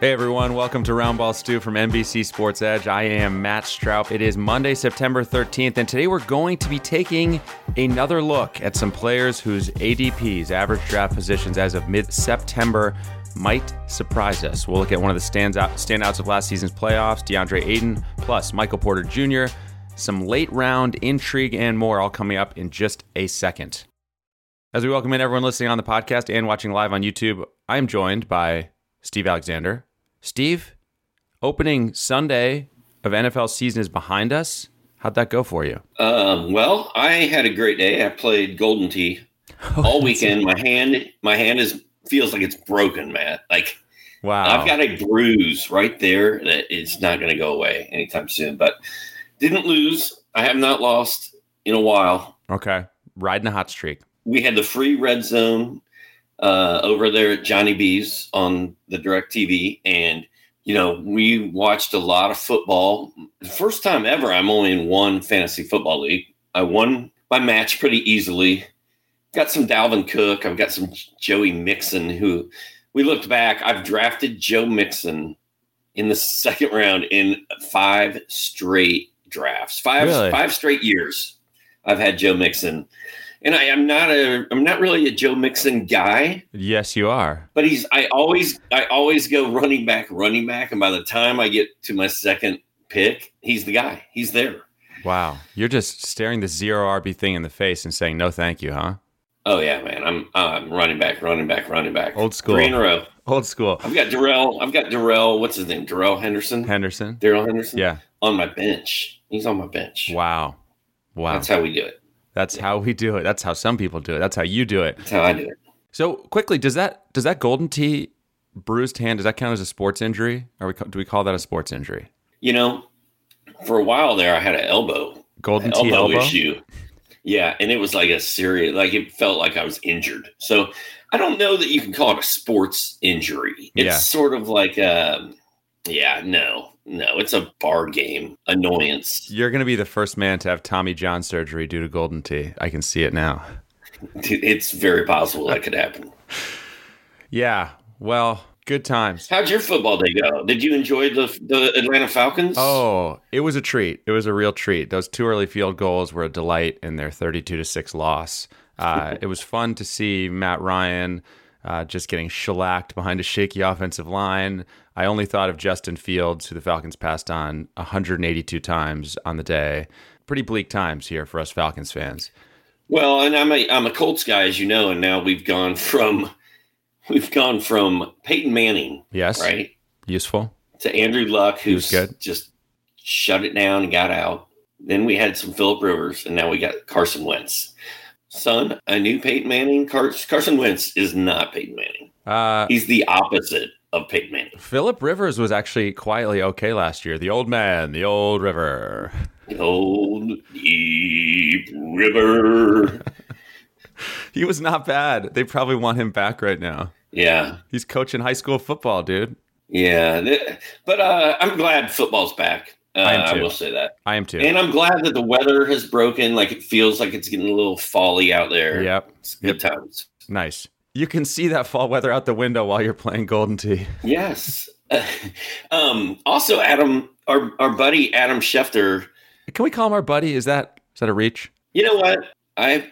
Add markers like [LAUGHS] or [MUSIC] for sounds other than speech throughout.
Hey everyone, welcome to Roundball Stew from NBC Sports Edge. I am Matt Straub. It is Monday, September 13th, and today we're going to be taking another look at some players whose ADPs, average draft positions, as of mid September, might surprise us. We'll look at one of the stands out, standouts of last season's playoffs, DeAndre Ayton, plus Michael Porter Jr., some late round intrigue, and more, all coming up in just a second. As we welcome in everyone listening on the podcast and watching live on YouTube, I am joined by Steve Alexander. Steve, opening Sunday of NFL season is behind us. How'd that go for you? Um, well, I had a great day. I played Golden Tee [LAUGHS] all weekend. My hand, my hand is feels like it's broken, Matt. Like, wow, I've got a bruise right there that is not going to go away anytime soon. But didn't lose. I have not lost in a while. Okay, riding a hot streak. We had the free red zone uh, over there at Johnny B's on the Direct TV, and you know we watched a lot of football. The first time ever, I'm only in one fantasy football league. I won my match pretty easily. Got some Dalvin Cook. I've got some Joey Mixon. Who we looked back. I've drafted Joe Mixon in the [LAUGHS] second round in five straight drafts. Five Really? five straight years. I've had Joe Mixon and I am not a I'm not really a Joe Mixon guy, Yes, you are. but he's I always I always go running back, running back, and by the time I get to my second pick, he's the guy. He's there. Wow, you're just staring the zero RB thing in the face and saying no, thank you, huh? Oh yeah, man. I'm uh, I'm running back, running back, running back. Old school. Three in a row. Old school. I've got Darrell. I've got Darrell. What's his name? Darrell Henderson. Henderson. Darrell Henderson. Yeah. On my bench. He's on my bench. Wow. Wow. That's how we do it. That's how we do it. That's how some people do it. That's how you do it. That's how I do it. So quickly, does that does that golden tee bruised hand does that count as a sports injury? Or we, do we call that a sports injury? You know, for a while there, I had an elbow Golden tee elbow, elbow. issue. Yeah, and it was like a serious, like it felt like I was injured. So I don't know that you can call it a sports injury. It's Yeah. sort of like, um, yeah, no, no, it's a bar game annoyance. You're going to be the first man to have Tommy John surgery due to golden tee. I can see it now. [LAUGHS] It's very possible that could happen. Yeah. Well, good times. How'd your football day go? Did you enjoy the the Atlanta Falcons? Oh, it was a treat. It was a real treat. Those two early field goals were a delight in their 32 to 6 loss. Uh, it was fun to see Matt Ryan uh, just getting shellacked behind a shaky offensive line. I only thought of Justin Fields, who the Falcons passed on 182 times on the day. Pretty bleak times here for us Falcons fans. Well, and I'm a I'm a Colts guy, as you know, and now we've gone from [LAUGHS] we've gone from Peyton Manning, Yes. right, Useful. to Andrew Luck, who's good. just shut it down and got out. Then we had some Philip Rivers, and now we got Carson Wentz. Son, I knew Peyton Manning. Car- Carson Wentz is not Peyton Manning. Uh, He's the opposite of Manning. Philip Rivers was actually quietly okay last year. The old man, the old river. The old deep river. [LAUGHS] He was not bad. They probably want him back right now. Yeah, He's coaching high school football, dude. yeah. But uh, I'm glad football's back. Uh, I am I will say that. I am too. And I'm glad that the weather has broken. Like it feels like it's getting a little folly out there. Yep. It's good times. Nice. You can see that fall weather out the window while you're playing Golden Tee. Yes. [LAUGHS] um, also, Adam, our, our buddy Adam Schefter, Can we call him our buddy? Is that is that a reach? you know what? I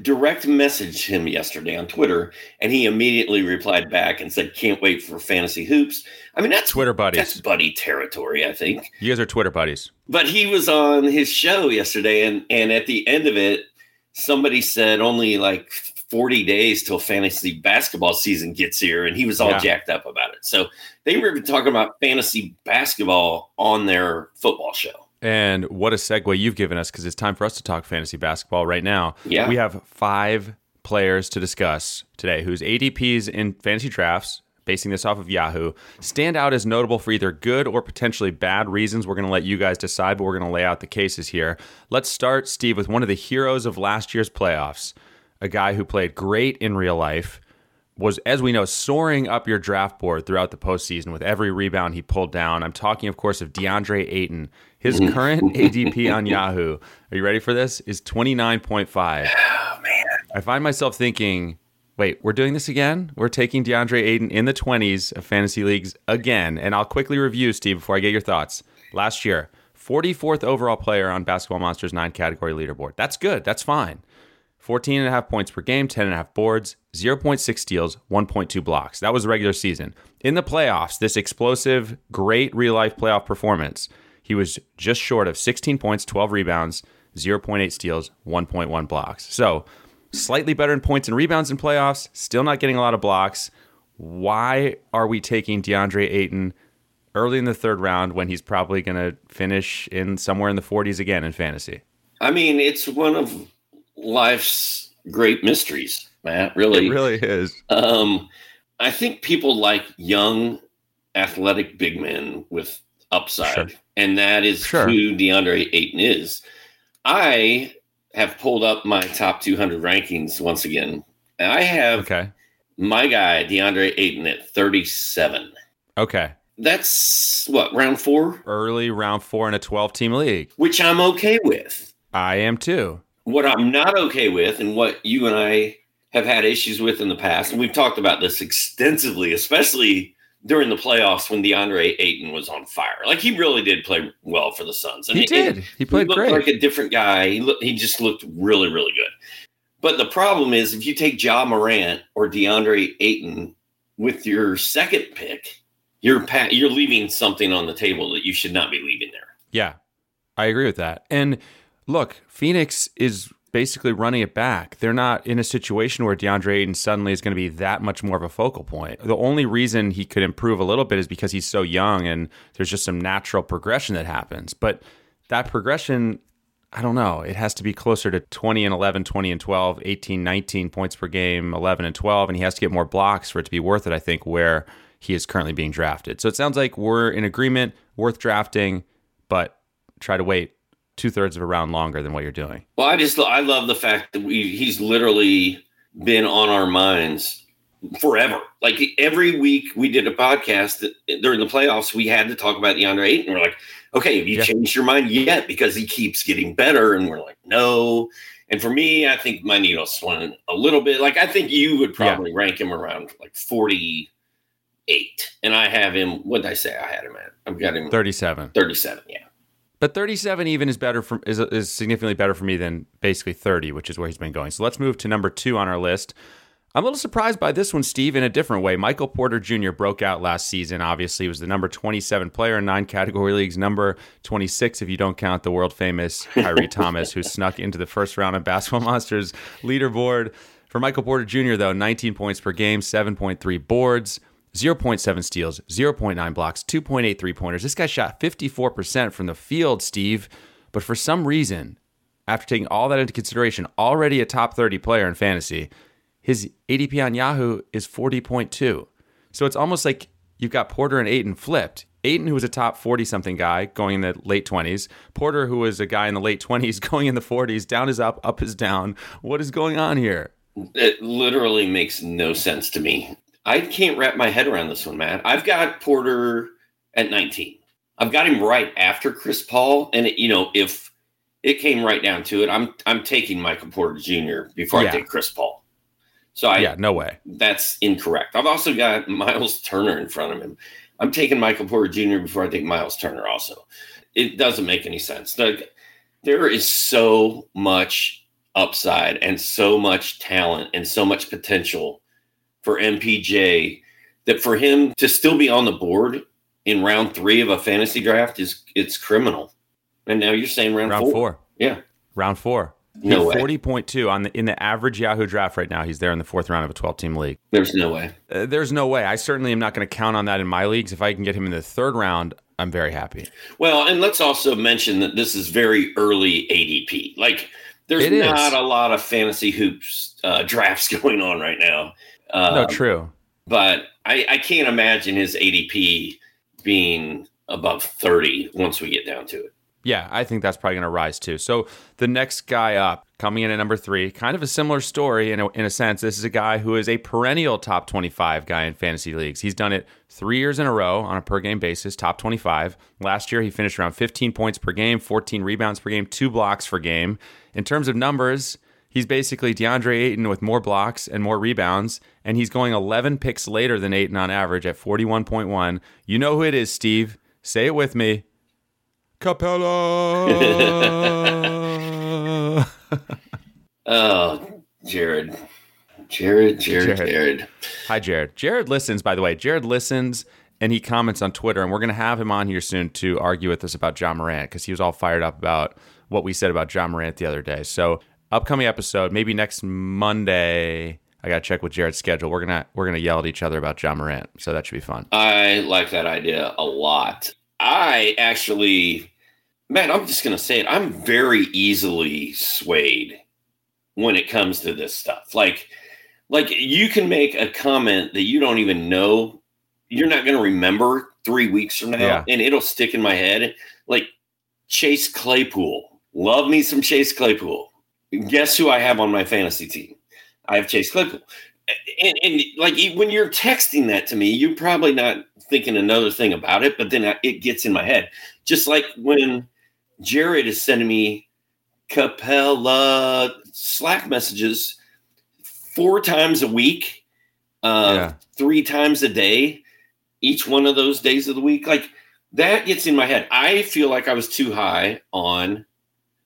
direct messaged him yesterday on Twitter, and he immediately replied back and said, "Can't wait for fantasy hoops." I mean, that's Twitter buddies. That's buddy territory, I think. You guys are Twitter buddies. But he was on his show yesterday, and and at the end of it, somebody said only like 40 days till fantasy basketball season gets here, and he was all Yeah. jacked up about it. So they were even talking about fantasy basketball on their football show. And what a segue you've given us because it's time for us to talk fantasy basketball right now. Yeah. We have five players to discuss today whose ADPs in fantasy drafts, basing this off of Yahoo, stand out as notable for either good or potentially bad reasons. We're going to let you guys decide, but we're going to lay out the cases here. Let's start, Steve, with one of the heroes of last year's playoffs, a guy who played great in real life was, as we know, soaring up your draft board throughout the postseason with every rebound he pulled down. I'm talking, of course, of DeAndre Ayton. His mm-hmm. current ADP on Yahoo, are you ready for this? Is 29.5. Oh, man. I find myself thinking, wait, we're doing this again? We're taking DeAndre Ayton in the 20s of fantasy leagues again. And I'll quickly review, Steve, before I get your thoughts. Last year, 44th overall player on Basketball Monsters 9 category leaderboard. That's good. That's fine. 14 and a half points per game, 10 and a half boards, 0.6 steals, 1.2 blocks. That was regular season. In the playoffs, this explosive, great real life playoff performance, he was just short of 16 points, 12 rebounds, 0.8 steals, 1.1 blocks. So, slightly better in points and rebounds in playoffs, still not getting a lot of blocks. Why are we taking DeAndre Ayton early in the third round when he's probably going to finish in somewhere in the 40s again in fantasy? I mean, it's one of life's great mysteries, Matt. Really, It really is. Um, I think people like young, athletic big men with upside, Sure. and that is Sure. who DeAndre Ayton is. I have pulled up my top 200 rankings once again, and I have Okay. my guy DeAndre Ayton at 37. Okay. That's what round four, Early round four in a 12 team league. which I'm okay with. I am too. What I'm not okay with, and what you and I have had issues with in the past, and we've talked about this extensively, especially during the playoffs when DeAndre Ayton was on fire. Like he really did play well for the Suns. And He it- did. He played looked great. like a different guy. He, he just looked really, really good. But the problem is, if you take Ja Morant or DeAndre Ayton with your second pick, you're pa- you're leaving something on the table that you should not be leaving there. Yeah, I agree with that. And look, Phoenix is basically running it back. They're not in a situation where DeAndre Ayton suddenly is going to be that much more of a focal point. The only reason he could improve a little bit is because he's so young and there's just some natural progression that happens. But that progression, I don't know. It has to be closer to 20 and 11, 20 and 12, 18, 19 points per game, 11 and 12. And he has to get more blocks for it to be worth it, I think, where he is currently being drafted. So it sounds like we're in agreement, worth drafting, but try to wait two thirds of a round longer than what you're doing. Well, I just I love the fact that we he's literally been on our minds forever. Like every week we did a podcast that during the playoffs we had to talk about DeAndre Ayton. We're like, okay, have you Yeah. changed your mind yet? Because he keeps getting better, and we're like, no. And for me, I think my needle swung a little bit. Like I think you would probably rank him around like forty eight, and I have him. What did I say? I had him at. I've got him 37. thirty seven. Yeah. But 37 even is better for is, is significantly better for me than basically 30, which is where he's been going. So let's move to number 2 on our list. I'm a little surprised by this one, Steve, in a different way. Michael Porter Jr. broke out last season. Obviously, he was the number 27 player in nine category leagues, number 26 if you don't count the world famous [LAUGHS] Kyrie Thomas, who snuck into the first round of Basketball Monsters leaderboard. For Michael Porter Jr., though, 19 points per game, 7.3 boards, 0.7 steals, 0.9 blocks, 2.8 three pointers. This guy shot 54% from the field, Steve. But for some reason, after taking all that into consideration, already a top 30 player in fantasy, his ADP on Yahoo is 40.2. So it's almost like you've got Porter and Ayton flipped. Ayton, who was a top 40 something guy going in the late 20s, Porter, who was a guy in the late 20s [LAUGHS] going in the 40s, down is up, up is down. What is going on here? It literally makes no sense to me. I can't wrap my head around this one, Matt. I've got Porter at 19. I've got him right after Chris Paul, and it, you know if it came right down to it, I'm I'm taking Michael Porter Jr. before Yeah. I take Chris Paul. So I yeah, no way. that's incorrect. I've also got Miles Turner in front of him. I'm taking Michael Porter Jr. before I take Miles Turner. Also, it doesn't make any sense. Like, there is so much upside and so much talent and so much potential for MPJ that for him to still be on the board in round three of a fantasy draft is it's criminal. And now you're saying round, Round four. four. Yeah. Round four. No way. Forty point two on the in the average Yahoo draft right now. He's there in the fourth round of a twelve team league. There's no way. Uh, there's no way. I certainly am not going to count on that in my leagues. If I can get him in the third round, I'm very happy. Well, and let's also mention that this is very early ADP. Like, there's not a lot of fantasy hoops uh, [LAUGHS] drafts going on right now. Um, no, true. but I, I can't imagine his ADP being above 30 once we get down to it. Yeah, I think that's probably going to rise too. So the next guy up, coming in at number three, kind of a similar story in a, in a sense. This is a guy who is a perennial top 25 guy in fantasy leagues. He's done it three years in a row on a per game basis, top 25. Last year, he finished around 15 points per game, 14 rebounds per game, two blocks per game. In terms of numbers, he's basically DeAndre Ayton with more blocks and more rebounds, and he's going 11 picks later than Ayton on average at 41.1. You know who it is, Steve. Say it with me. Capela. [LAUGHS] Oh, Jared. Jared, Jared, Jared. Jared. Hi, Jared. Jared listens, by the way. Jared listens and he comments on Twitter, and we're going to have him on here soon to argue with us about John Morant because he was all fired up about what we said about John Morant the other day. So, upcoming episode, maybe next Monday. I got to check with Jared's schedule. We're gonna we're gonna yell at each other about John Morant, so that should be fun. I like that idea a lot. I actually, man, I'm just going to say it. I'm very easily swayed when it comes to this stuff. Like, like you can make a comment that you don't even know, you're not going to remember three weeks from now, Yeah. and it'll stick in my head. Like Chase Claypool, love me some Chase Claypool. Guess who I have on my fantasy team? I have Chase Claypool. And, and like when you're texting that to me, you're probably not thinking another thing about it, but then I- it gets in my head. Just like when Jared is sending me Capela Slack messages four times a week, uh, Yeah. three times a day, each one of those days of the week. Like that gets in my head. I feel like I was too high on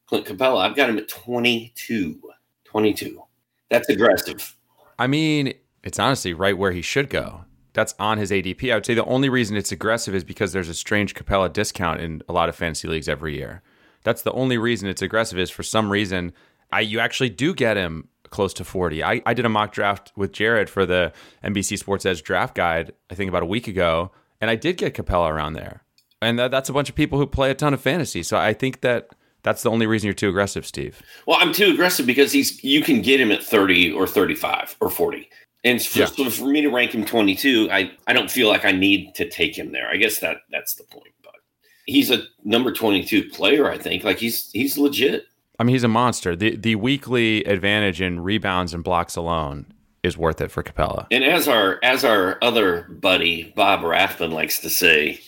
Clint Capela. I've got him at 22. 22. That's aggressive. I mean, it's honestly right where he should go. That's on his ADP. I would say the only reason it's aggressive is because there's a strange Capela discount in a lot of fantasy leagues every year. That's the only reason it's aggressive is for some reason I you actually do get him close to 40. I, I did a mock draft with Jared for the NBC Sports Edge draft guide, I think about a week ago, and I did get Capela around there. And that, that's a bunch of people who play a ton of fantasy. So I think that that's the only reason you're too aggressive, Steve. Well, I'm too aggressive because he's you can get him at 30 or 35 or 40. And for, Yeah. so for me to rank him 22, I, I don't feel like I need to take him there. I guess that that's the point. But he's a number 22 player, I think. Like he's he's legit. I mean, he's a monster. The the weekly advantage in rebounds and blocks alone is worth it for Capela. And as our as our other buddy Bob Rathman likes to say,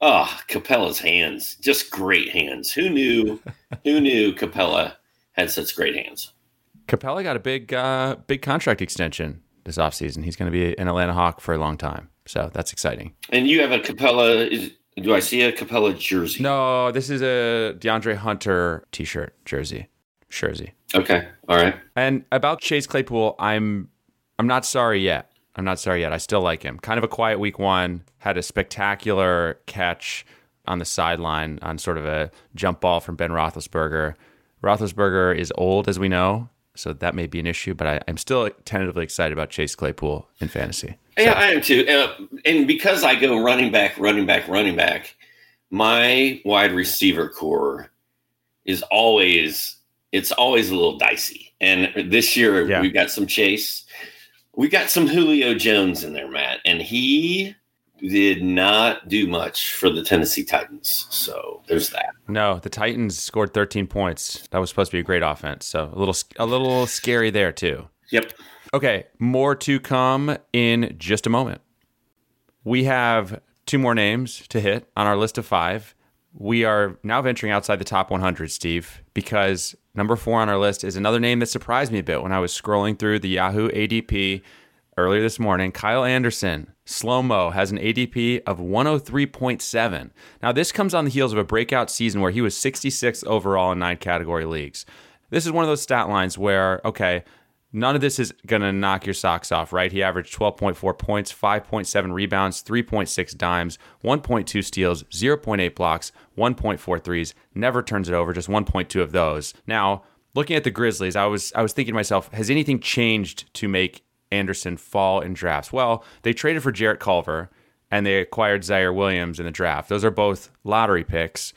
oh, Capela's hands, just great hands. Who knew who [LAUGHS] knew Capela had such great hands? Capela got a big uh, big contract extension this offseason. He's going to be an Atlanta Hawk for a long time. So that's exciting. And you have a Capela is, do I see a Capela jersey? No, this is a DeAndre Hunter t-shirt jersey. Jersey. Okay. All right. And about Chase Claypool, I'm I'm not sorry yet. I'm not sorry yet. I still like him. Kind of a quiet week one. Had a spectacular catch on the sideline on sort of a jump ball from Ben Roethlisberger. Roethlisberger is old, as we know, so that may be an issue. But I, I'm still tentatively excited about Chase Claypool in fantasy. Yeah, I am too. Uh, and because I go running back, running back, running back, my wide receiver core is always it's always a little dicey. And this year Yeah. we've got some Chase, we got some Julio Jones in there, Matt, and he did not do much for the Tennessee Titans. So there's that. No, the Titans scored 13 points. That was supposed to be a great offense. So a little a little scary there too. Yep. Okay, more to come in just a moment. We have two more names to hit on our list of five. We are now venturing outside the top 100, Steve, because number four on our list is another name that surprised me a bit when I was scrolling through the Yahoo ADP earlier this morning. Kyle Anderson, slow mo, has an ADP of 103.7. Now, this comes on the heels of a breakout season where he was 66th overall in nine category leagues. This is one of those stat lines where, okay, None of this is going to knock your socks off, right? He averaged 12.4 points, 5.7 rebounds, 3.6 dimes, 1.2 steals, 0.8 blocks, 1.4 threes, never turns it over, just 1.2 of those. Now, looking at the Grizzlies, I was I was thinking to myself, has anything changed to make Anderson fall in drafts? Well, they traded for Jarrett Culver and they acquired Ziaire Williams in the draft. Those are both lottery picks,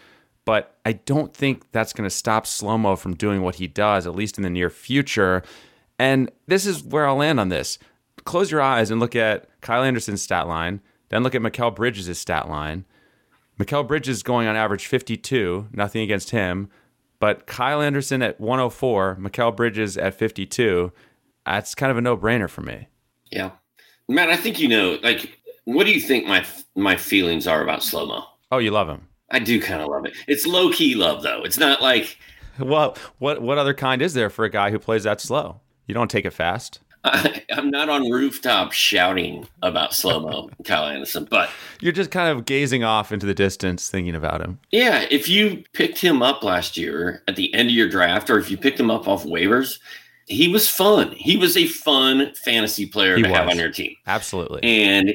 but I don't think that's going to stop Slomo from doing what he does, at least in the near future. And this is where I'll land on this. Close your eyes and look at Kyle Anderson's stat line, then look at Mikal Bridges' stat line. Mikal Bridges going on average 52, nothing against him, but Kyle Anderson at 104, Mikal Bridges at 52, that's kind of a no-brainer for me. Yeah. Matt, I think you know, like, what do you think my my feelings are about slow mo? Oh, you love him. I do kind of love it. It's low key love though. It's not like well, what what other kind is there for a guy who plays that slow? You don't take it fast. [LAUGHS] I, am not on rooftop shouting about slow mo, [LAUGHS] Kyle Anderson, but you're just kind of gazing off into the distance, thinking about him. Yeah, if you picked him up last year at the end of your draft, or if you picked him up off waivers, he was fun. He was a fun fantasy player he to was. have on your team. Absolutely. And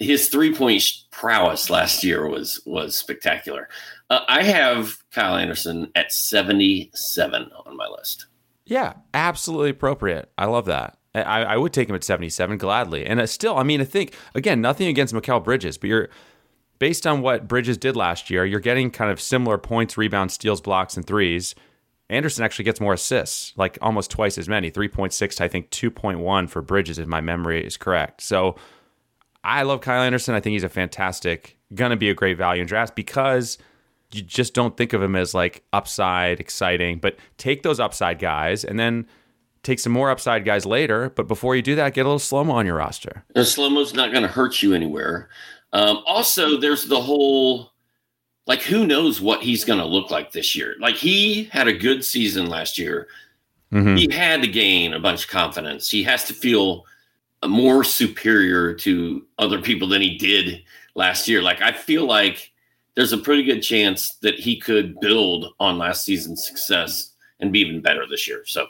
his three point prowess last year was was spectacular. Uh, I have Kyle Anderson at 77 on my list. Yeah, absolutely appropriate. I love that. I, I would take him at 77 gladly. And uh, still, I mean, I think, again, nothing against Mikal Bridges, but you're based on what Bridges did last year, you're getting kind of similar points, rebounds, steals, blocks, and threes. Anderson actually gets more assists, like almost twice as many 3.6 to I think 2.1 for Bridges, if my memory is correct. So I love Kyle Anderson. I think he's a fantastic, gonna be a great value in drafts because you just don't think of him as like upside, exciting. But take those upside guys and then take some more upside guys later. But before you do that, get a little slow mo on your roster. Slow mo's not gonna hurt you anywhere. Um, also, there's the whole like who knows what he's going to look like this year. Like he had a good season last year. Mm-hmm. He had to gain a bunch of confidence. He has to feel more superior to other people than he did last year. Like I feel like there's a pretty good chance that he could build on last season's success and be even better this year. So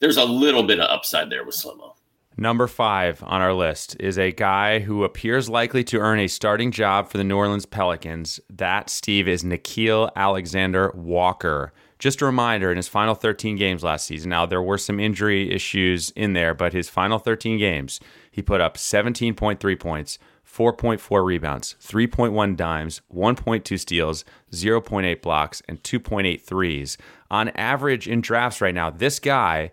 there's a little bit of upside there with Slomo. Number five on our list is a guy who appears likely to earn a starting job for the New Orleans Pelicans. That, Steve, is Nickeil Alexander Walker. Just a reminder in his final 13 games last season, now there were some injury issues in there, but his final 13 games, he put up 17.3 points, 4.4 rebounds, 3.1 dimes, 1.2 steals, 0.8 blocks, and 2.8 threes. On average in drafts right now, this guy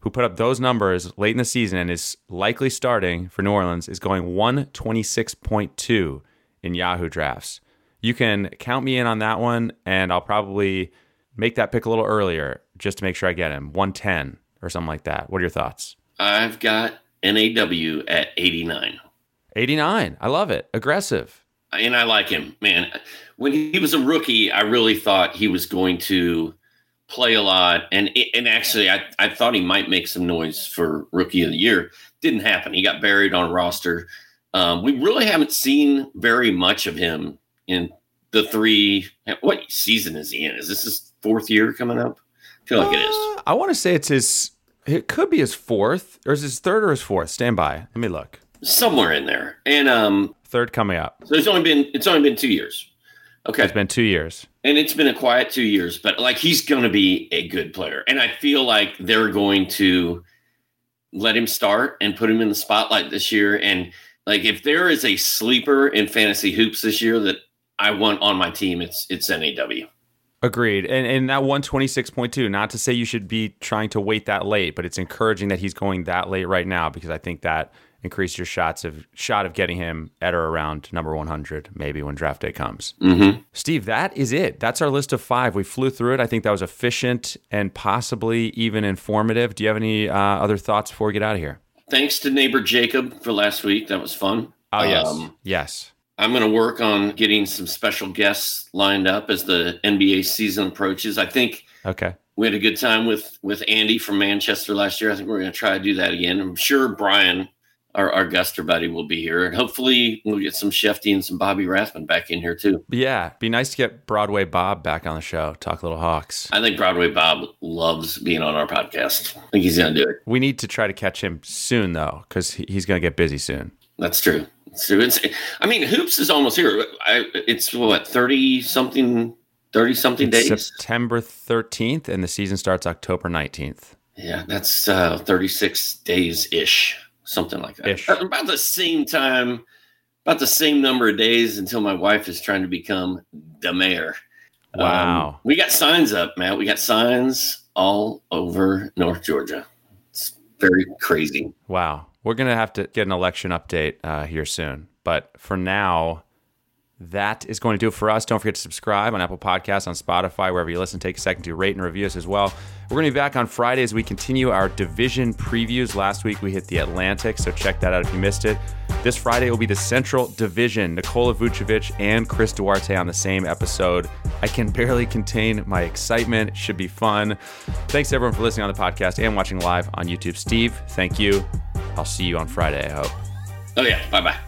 who put up those numbers late in the season and is likely starting for New Orleans, is going 126.2 in Yahoo drafts. You can count me in on that one, and I'll probably make that pick a little earlier just to make sure I get him 110 or something like that. What are your thoughts? I've got NAW at 89. 89. I love it. Aggressive. And I like him, man. When he was a rookie, I really thought he was going to play a lot. And and actually, I, I thought he might make some noise for rookie of the year. Didn't happen. He got buried on roster. Um, we really haven't seen very much of him in the three. What season is he in? Is this his fourth year coming up? I feel like uh, it is. Uh, I want to say it's his. It could be his fourth, or is his third or his fourth? Stand by. Let me look. Somewhere in there, and um, third coming up. So it's only been it's only been two years. Okay. It's been two years. And it's been a quiet two years, but like he's going to be a good player. And I feel like they're going to let him start and put him in the spotlight this year. And like if there is a sleeper in fantasy hoops this year that I want on my team, it's it's NAW. Agreed. And and that 126.2, not to say you should be trying to wait that late, but it's encouraging that he's going that late right now because I think that increase your shots of shot of getting him at or around number 100 maybe when draft day comes. Mm-hmm. steve that is it. That's our list of five. We flew through it. I think that was efficient and possibly even informative. Do you have any uh, other thoughts before we get out of here? Thanks to neighbor jacob for last week. That was fun. Oh yes. Um, yes. I'm going to work on getting some special guests lined up as the nba season approaches. I think okay. we had a good time with with andy from manchester last year. I think we're going to try to do that again. I'm sure brian our, our Guster buddy will be here. And hopefully we'll get some Shefty and some Bobby Rathman back in here too. Yeah. Be nice to get Broadway Bob back on the show. Talk a Little Hawks. I think Broadway Bob loves being on our podcast. I think he's going to do it. We need to try to catch him soon though, because he's going to get busy soon. That's true. So it's, I mean, hoops is almost here. I, it's what, 30 something, 30 something days? September 13th and the season starts October 19th. Yeah, that's uh, 36 days ish something like that. Ish. About the same time, about the same number of days until my wife is trying to become the mayor. Wow. Um, we got signs up, man. We got signs all over North Georgia. It's very crazy. Wow. We're going to have to get an election update uh, here soon. But for now, that is going to do it for us. Don't forget to subscribe on Apple Podcasts, on Spotify, wherever you listen. Take a second to rate and review us as well. We're going to be back on Friday as we continue our division previews. Last week we hit the Atlantic, so check that out if you missed it. This Friday will be the Central Division. Nikola Vucevic and Chris Duarte on the same episode. I can barely contain my excitement. It should be fun. Thanks everyone for listening on the podcast and watching live on YouTube. Steve, thank you. I'll see you on Friday, I hope. Oh, yeah. Bye bye.